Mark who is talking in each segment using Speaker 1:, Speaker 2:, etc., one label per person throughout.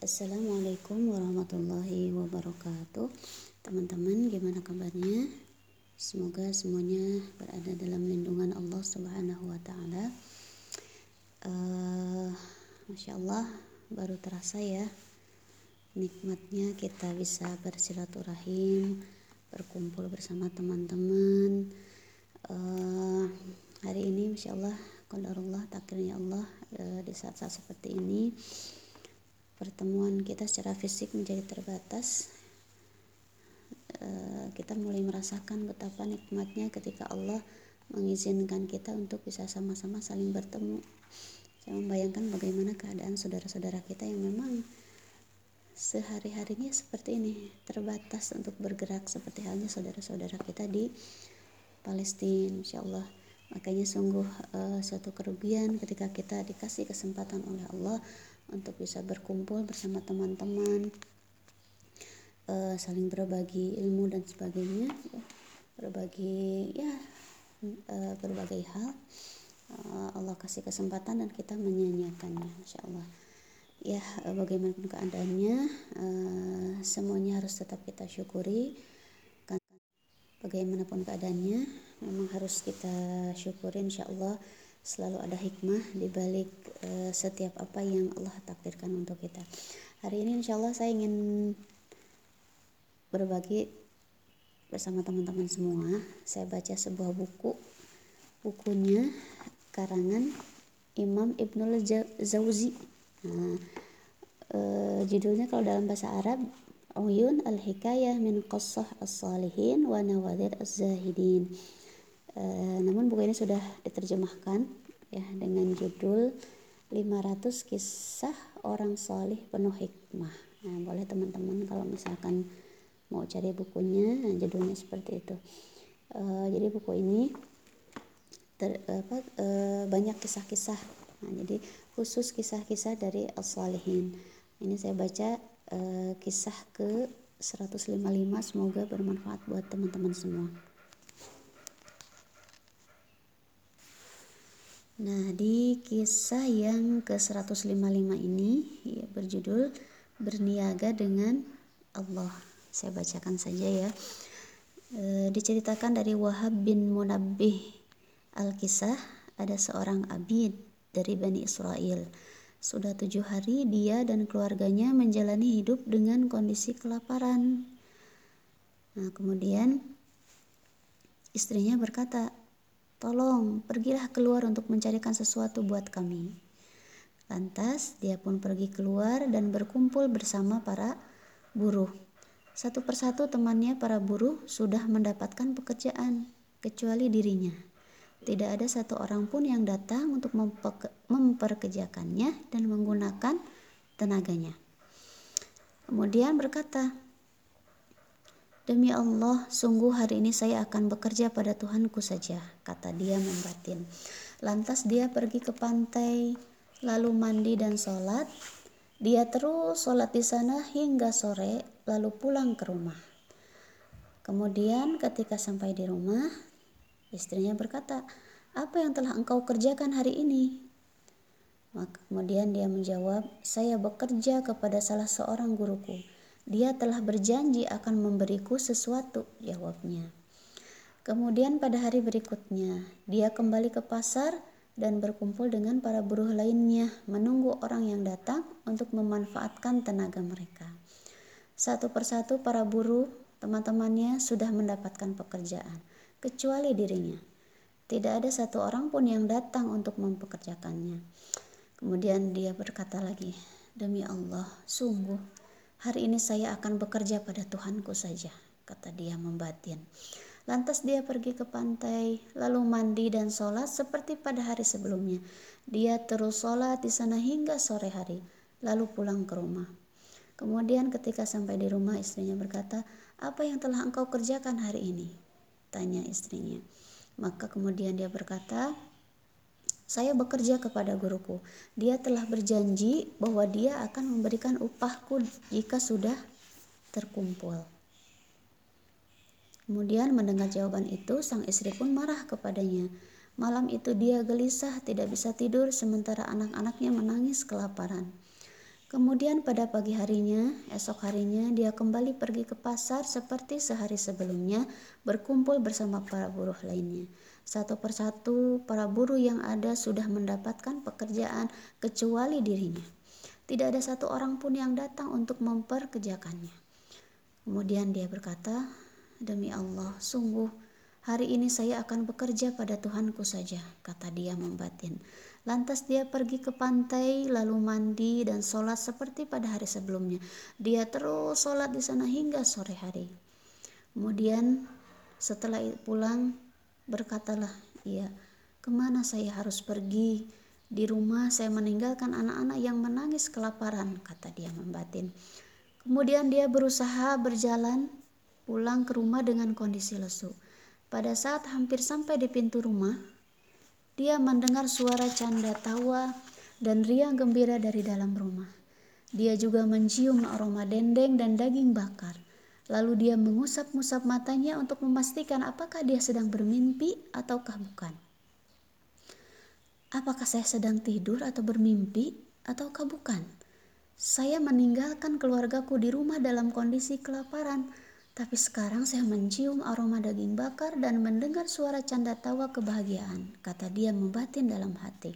Speaker 1: Assalamualaikum warahmatullahi wabarakatuh. Teman-teman gimana kabarnya? Semoga semuanya berada dalam lindungan Allah subhanahu wa ta'ala. Uh, Masya Allah baru terasa ya Nikmatnya kita bisa bersilaturahim Berkumpul bersama teman-teman. Uh, Hari ini Masya Allah Qadarullah takdirnya Allah uh, di saat-saat seperti ini pertemuan kita secara fisik menjadi terbatas. Eh, kita mulai merasakan betapa nikmatnya ketika Allah mengizinkan kita untuk bisa sama-sama saling bertemu. Saya membayangkan bagaimana keadaan saudara-saudara kita yang memang sehari-harinya seperti ini terbatas untuk bergerak seperti halnya saudara-saudara kita di Palestina. Insya Allah makanya sungguh uh, suatu kerugian ketika kita dikasih kesempatan oleh Allah untuk bisa berkumpul bersama teman-teman uh, saling berbagi ilmu dan sebagainya ya. berbagi ya uh, berbagai hal uh, Allah kasih kesempatan dan kita menyanyiakannya Insya Allah ya bagaimanapun keadaannya uh, semuanya harus tetap kita syukuri kan bagaimanapun keadaannya memang harus kita syukuri Insya Allah selalu ada hikmah di balik uh, setiap apa yang Allah takdirkan untuk kita. Hari ini insya Allah saya ingin berbagi bersama teman-teman semua. Saya baca sebuah buku, bukunya karangan Imam Ibnul Zawzi. Nah, uh, judulnya kalau dalam bahasa Arab Uyun al-Hikayah min Qassah as-Salihin wa Nawadir az-Zahidin. Eh, namun buku ini sudah diterjemahkan ya dengan judul 500 kisah orang solih penuh hikmah. Nah, boleh teman-teman kalau misalkan mau cari bukunya, nah, judulnya seperti itu. Uh, jadi buku ini ter, apa, uh, banyak kisah-kisah. Nah, jadi khusus kisah-kisah dari as-salihin. Ini saya baca uh, kisah ke 155 semoga bermanfaat buat teman-teman semua. Nah, di kisah yang ke-155 ini ya, berjudul Berniaga dengan Allah. Saya bacakan saja ya. E, diceritakan dari Wahab bin Munabbih Al-Kisah, ada seorang abid dari Bani Israel. Sudah tujuh hari dia dan keluarganya menjalani hidup dengan kondisi kelaparan. Nah, kemudian istrinya berkata, Tolong, pergilah keluar untuk mencarikan sesuatu buat kami. Lantas, dia pun pergi keluar dan berkumpul bersama para buruh. Satu persatu temannya para buruh sudah mendapatkan pekerjaan, kecuali dirinya. Tidak ada satu orang pun yang datang untuk memperkerjakannya dan menggunakan tenaganya. Kemudian berkata, Demi Allah, sungguh hari ini saya akan bekerja pada Tuhanku saja, kata dia membatin. Lantas dia pergi ke pantai, lalu mandi dan sholat. Dia terus sholat di sana hingga sore, lalu pulang ke rumah. Kemudian ketika sampai di rumah, istrinya berkata, apa yang telah engkau kerjakan hari ini? Maka kemudian dia menjawab, saya bekerja kepada salah seorang guruku dia telah berjanji akan memberiku sesuatu, jawabnya. Kemudian pada hari berikutnya, dia kembali ke pasar dan berkumpul dengan para buruh lainnya, menunggu orang yang datang untuk memanfaatkan tenaga mereka. Satu persatu para buruh, teman-temannya sudah mendapatkan pekerjaan, kecuali dirinya. Tidak ada satu orang pun yang datang untuk mempekerjakannya. Kemudian dia berkata lagi, "Demi Allah, sungguh Hari ini saya akan bekerja pada Tuhanku saja, kata dia membatin. Lantas dia pergi ke pantai, lalu mandi dan sholat seperti pada hari sebelumnya. Dia terus sholat di sana hingga sore hari, lalu pulang ke rumah. Kemudian ketika sampai di rumah istrinya berkata, apa yang telah engkau kerjakan hari ini? Tanya istrinya. Maka kemudian dia berkata, saya bekerja kepada guruku. Dia telah berjanji bahwa dia akan memberikan upahku jika sudah terkumpul. Kemudian mendengar jawaban itu, sang istri pun marah kepadanya. Malam itu dia gelisah, tidak bisa tidur, sementara anak-anaknya menangis kelaparan. Kemudian pada pagi harinya, esok harinya dia kembali pergi ke pasar seperti sehari sebelumnya, berkumpul bersama para buruh lainnya. Satu persatu para buruh yang ada sudah mendapatkan pekerjaan kecuali dirinya. Tidak ada satu orang pun yang datang untuk memperkerjakannya. Kemudian dia berkata, "Demi Allah, sungguh hari ini saya akan bekerja pada Tuhanku saja," kata dia membatin. Lantas dia pergi ke pantai, lalu mandi dan sholat seperti pada hari sebelumnya. Dia terus sholat di sana hingga sore hari. Kemudian setelah pulang, berkatalah ia, ke mana saya harus pergi? Di rumah saya meninggalkan anak-anak yang menangis kelaparan, kata dia membatin. Kemudian dia berusaha berjalan pulang ke rumah dengan kondisi lesu. Pada saat hampir sampai di pintu rumah, dia mendengar suara canda tawa dan riang gembira dari dalam rumah. Dia juga mencium aroma dendeng dan daging bakar. Lalu dia mengusap-ngusap matanya untuk memastikan apakah dia sedang bermimpi ataukah bukan. Apakah saya sedang tidur atau bermimpi ataukah bukan? Saya meninggalkan keluargaku di rumah dalam kondisi kelaparan tapi sekarang saya mencium aroma daging bakar dan mendengar suara canda tawa kebahagiaan, kata dia membatin dalam hati.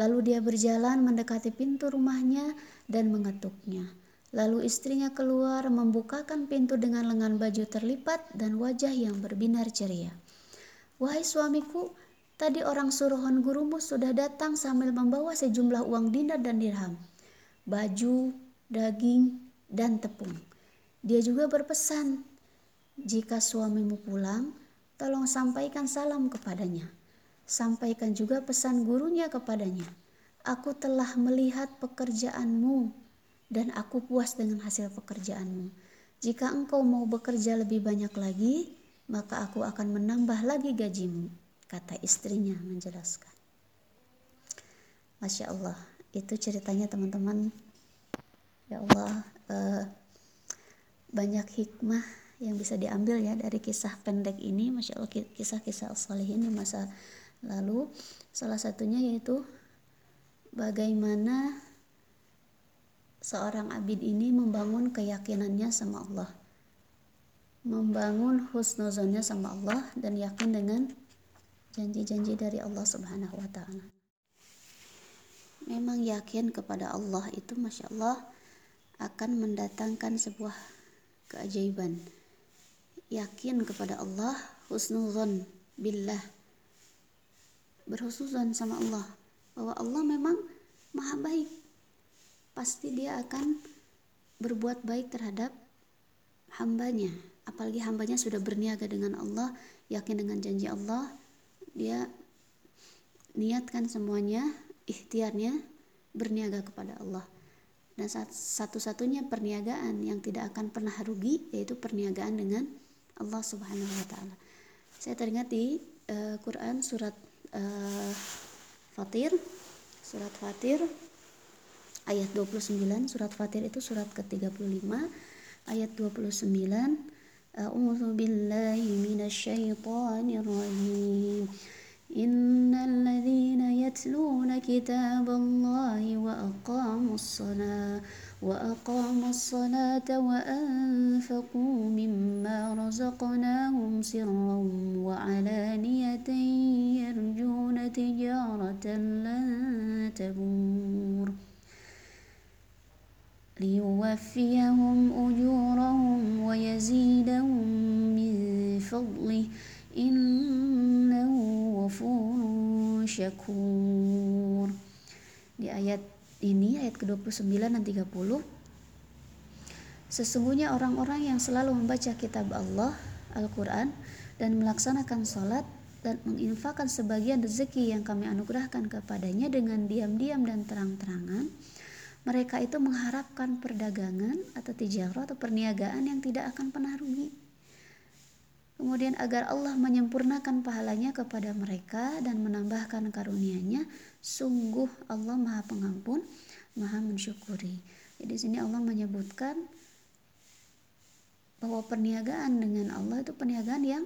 Speaker 1: Lalu dia berjalan mendekati pintu rumahnya dan mengetuknya. Lalu istrinya keluar membukakan pintu dengan lengan baju terlipat dan wajah yang berbinar ceria. Wahai suamiku, tadi orang suruhan gurumu sudah datang sambil membawa sejumlah uang dinar dan dirham, baju, daging, dan tepung. Dia juga berpesan, jika suamimu pulang, tolong sampaikan salam kepadanya. Sampaikan juga pesan gurunya kepadanya. Aku telah melihat pekerjaanmu dan aku puas dengan hasil pekerjaanmu. Jika engkau mau bekerja lebih banyak lagi, maka aku akan menambah lagi gajimu, kata istrinya menjelaskan. Masya Allah, itu ceritanya teman-teman. Ya Allah, uh, banyak hikmah yang bisa diambil ya dari kisah pendek ini Masya Allah kisah-kisah salihin di masa lalu salah satunya yaitu bagaimana seorang abid ini membangun keyakinannya sama Allah. Membangun husnuzonnya sama Allah dan yakin dengan janji-janji dari Allah subhanahu wa ta'ala. Memang yakin kepada Allah itu Masya Allah akan mendatangkan sebuah keajaiban. Yakin kepada Allah husnuzon billah. Berhusnuzon sama Allah. Bahwa Allah memang maha baik pasti dia akan berbuat baik terhadap hambanya. Apalagi hambanya sudah berniaga dengan Allah yakin dengan janji Allah dia niatkan semuanya ikhtiarnya berniaga kepada Allah. Dan satu-satunya perniagaan yang tidak akan pernah rugi yaitu perniagaan dengan Allah Subhanahu wa taala. Saya teringat di uh, Quran surat uh, Fatir. Surat Fatir ayat 29 surat Fatir itu surat ke-35 ayat 29 A'udzu billahi minasyaitonir rajim Innal ladzina yatluna kitaballahi wa aqamus shalah wa aqamus shalata wa anfaqu mimma razaqnahum sirran wa alaniyatan yarjuna tijaratan lan tabur. ليوفيهم أجورهم ويزيدهم من فضله innahu ghafurun syakur di ayat ini ayat ke-29 dan 30 sesungguhnya orang-orang yang selalu membaca kitab Allah Al-Quran dan melaksanakan sholat dan menginfakkan sebagian rezeki yang kami anugerahkan kepadanya dengan diam-diam dan terang-terangan mereka itu mengharapkan perdagangan atau tijarah atau perniagaan yang tidak akan pernah rugi Kemudian agar Allah menyempurnakan pahalanya kepada mereka dan menambahkan karunia-Nya, sungguh Allah Maha Pengampun, Maha Mensyukuri. Jadi di sini Allah menyebutkan bahwa perniagaan dengan Allah itu perniagaan yang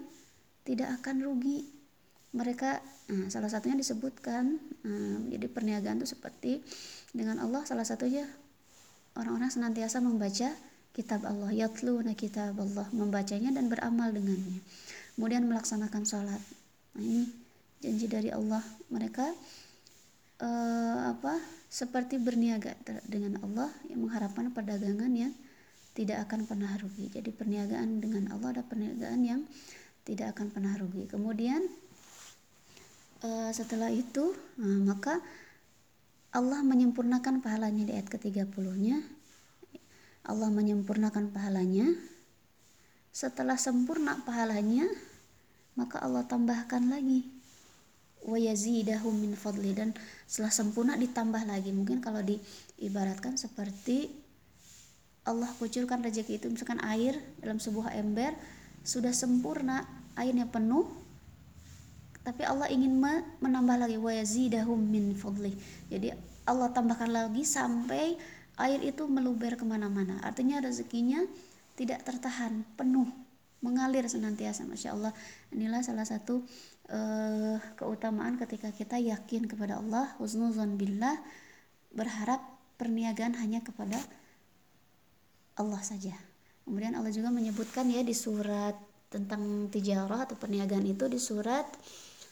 Speaker 1: tidak akan rugi. Mereka nah, salah satunya disebutkan nah, jadi perniagaan itu seperti dengan Allah salah satunya orang-orang senantiasa membaca kitab Allah yatluna kitab Allah membacanya dan beramal dengannya kemudian melaksanakan sholat. Nah ini janji dari Allah. Mereka uh, apa seperti berniaga dengan Allah yang mengharapkan perdagangan yang tidak akan pernah rugi. Jadi perniagaan dengan Allah ada perniagaan yang tidak akan pernah rugi. Kemudian uh, setelah itu uh, maka Allah menyempurnakan pahalanya di ayat ke-30-nya. Allah menyempurnakan pahalanya. Setelah sempurna pahalanya maka Allah tambahkan lagi. Fadli. Dan setelah sempurna ditambah lagi. Mungkin kalau diibaratkan seperti Allah kucurkan rezeki itu. Misalkan air dalam sebuah ember sudah sempurna airnya penuh tapi Allah ingin menambah lagi wa yazidahum min fadli jadi Allah tambahkan lagi sampai air itu meluber ke mana-mana. Artinya rezekinya tidak tertahan penuh mengalir senantiasa masya Allah. Inilah salah satu uh, keutamaan ketika kita yakin kepada Allah husnuzon billah berharap perniagaan hanya kepada Allah saja. Kemudian Allah juga menyebutkan ya di surat tentang tijarah atau perniagaan itu di surat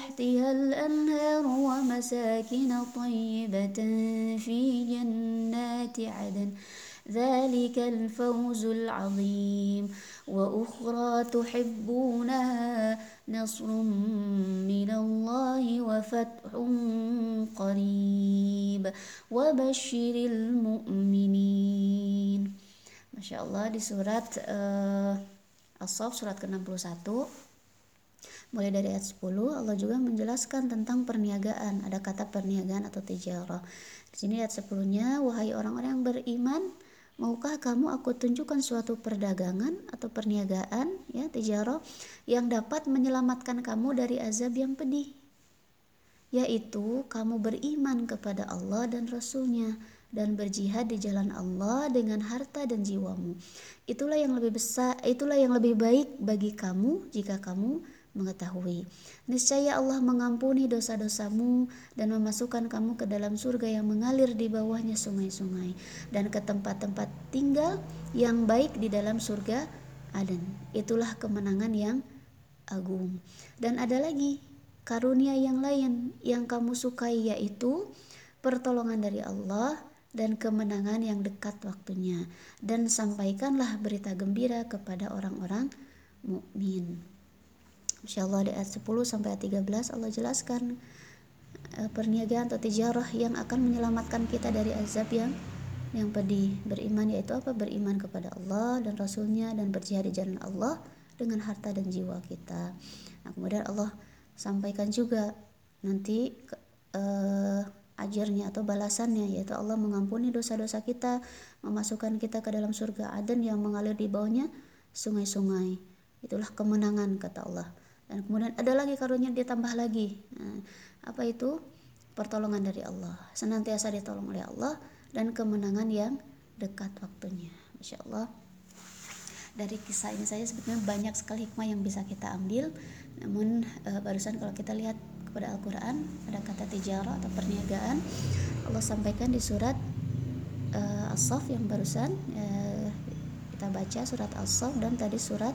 Speaker 1: تحتها الأنهار ومساكن طيبة في جنات عدن. ذلك الفوز العظيم. وأخرى تحبونها نصر من الله وفتح قريب. وبشر المؤمنين. Masya Allah di surat uh, As-Saff surat ke-61. Mulai dari ayat 10 Allah juga menjelaskan tentang perniagaan. Ada kata perniagaan atau tijarah. Di sini ayat 10-nya wahai orang-orang yang beriman Maukah kamu aku tunjukkan suatu perdagangan atau perniagaan ya tijaro yang dapat menyelamatkan kamu dari azab yang pedih? Yaitu kamu beriman kepada Allah dan Rasulnya dan berjihad di jalan Allah dengan harta dan jiwamu. Itulah yang lebih besar itulah yang lebih baik bagi kamu jika kamu mengetahui. Niscaya Allah mengampuni dosa-dosamu dan memasukkan kamu ke dalam surga yang mengalir di bawahnya sungai-sungai dan ke tempat-tempat tinggal yang baik di dalam surga Aden. Itulah kemenangan yang agung. Dan ada lagi karunia yang lain yang kamu sukai yaitu pertolongan dari Allah dan kemenangan yang dekat waktunya dan sampaikanlah berita gembira kepada orang-orang mukmin. Insya Allah di ayat 10 sampai ayat 13 Allah jelaskan uh, perniagaan atau tijarah yang akan menyelamatkan kita dari azab yang yang pedih. Beriman yaitu apa? Beriman kepada Allah dan Rasulnya dan berjihad di jalan Allah dengan harta dan jiwa kita. Nah kemudian Allah sampaikan juga nanti uh, ajarnya atau balasannya yaitu Allah mengampuni dosa-dosa kita memasukkan kita ke dalam surga Aden yang mengalir di bawahnya sungai-sungai. Itulah kemenangan kata Allah dan kemudian ada lagi karunia ditambah lagi. Nah, apa itu? Pertolongan dari Allah. Senantiasa ditolong oleh Allah dan kemenangan yang dekat waktunya. Masya Allah. Dari kisah ini saja sebetulnya banyak sekali hikmah yang bisa kita ambil. Namun e, barusan kalau kita lihat kepada Al-Quran ada kata tijarah atau perniagaan Allah sampaikan di surat e, As-Saff yang barusan e, kita baca surat As-Saff dan tadi surat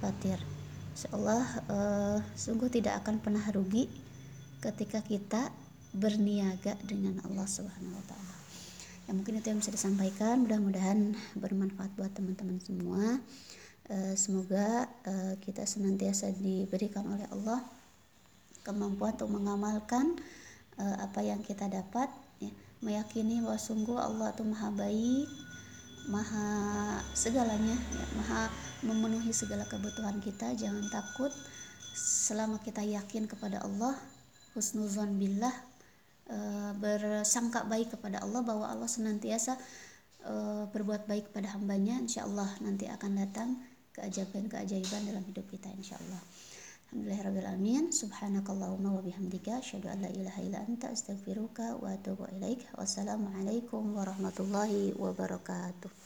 Speaker 1: Fatir Insyaallah uh, sungguh tidak akan pernah rugi ketika kita berniaga dengan Allah Subhanahu wa taala. Ya mungkin itu yang bisa disampaikan, mudah-mudahan bermanfaat buat teman-teman semua. Uh, semoga uh, kita senantiasa diberikan oleh Allah kemampuan untuk mengamalkan uh, apa yang kita dapat ya, meyakini bahwa sungguh Allah itu maha baik maha segalanya ya, maha memenuhi segala kebutuhan kita jangan takut. Selama kita yakin kepada Allah husnuzon billah e, bersangka baik kepada Allah bahwa Allah senantiasa e, berbuat baik pada hambanya insya Allah nanti akan datang keajaiban-keajaiban dalam hidup kita insya Allah Alhamdulillahirrahmanirrahim Subhanakallahumma wa bihamdika Asyadu an la ilaha illa anta astaghfiruka wa atubu ilaik. Wassalamualaikum warahmatullahi wabarakatuh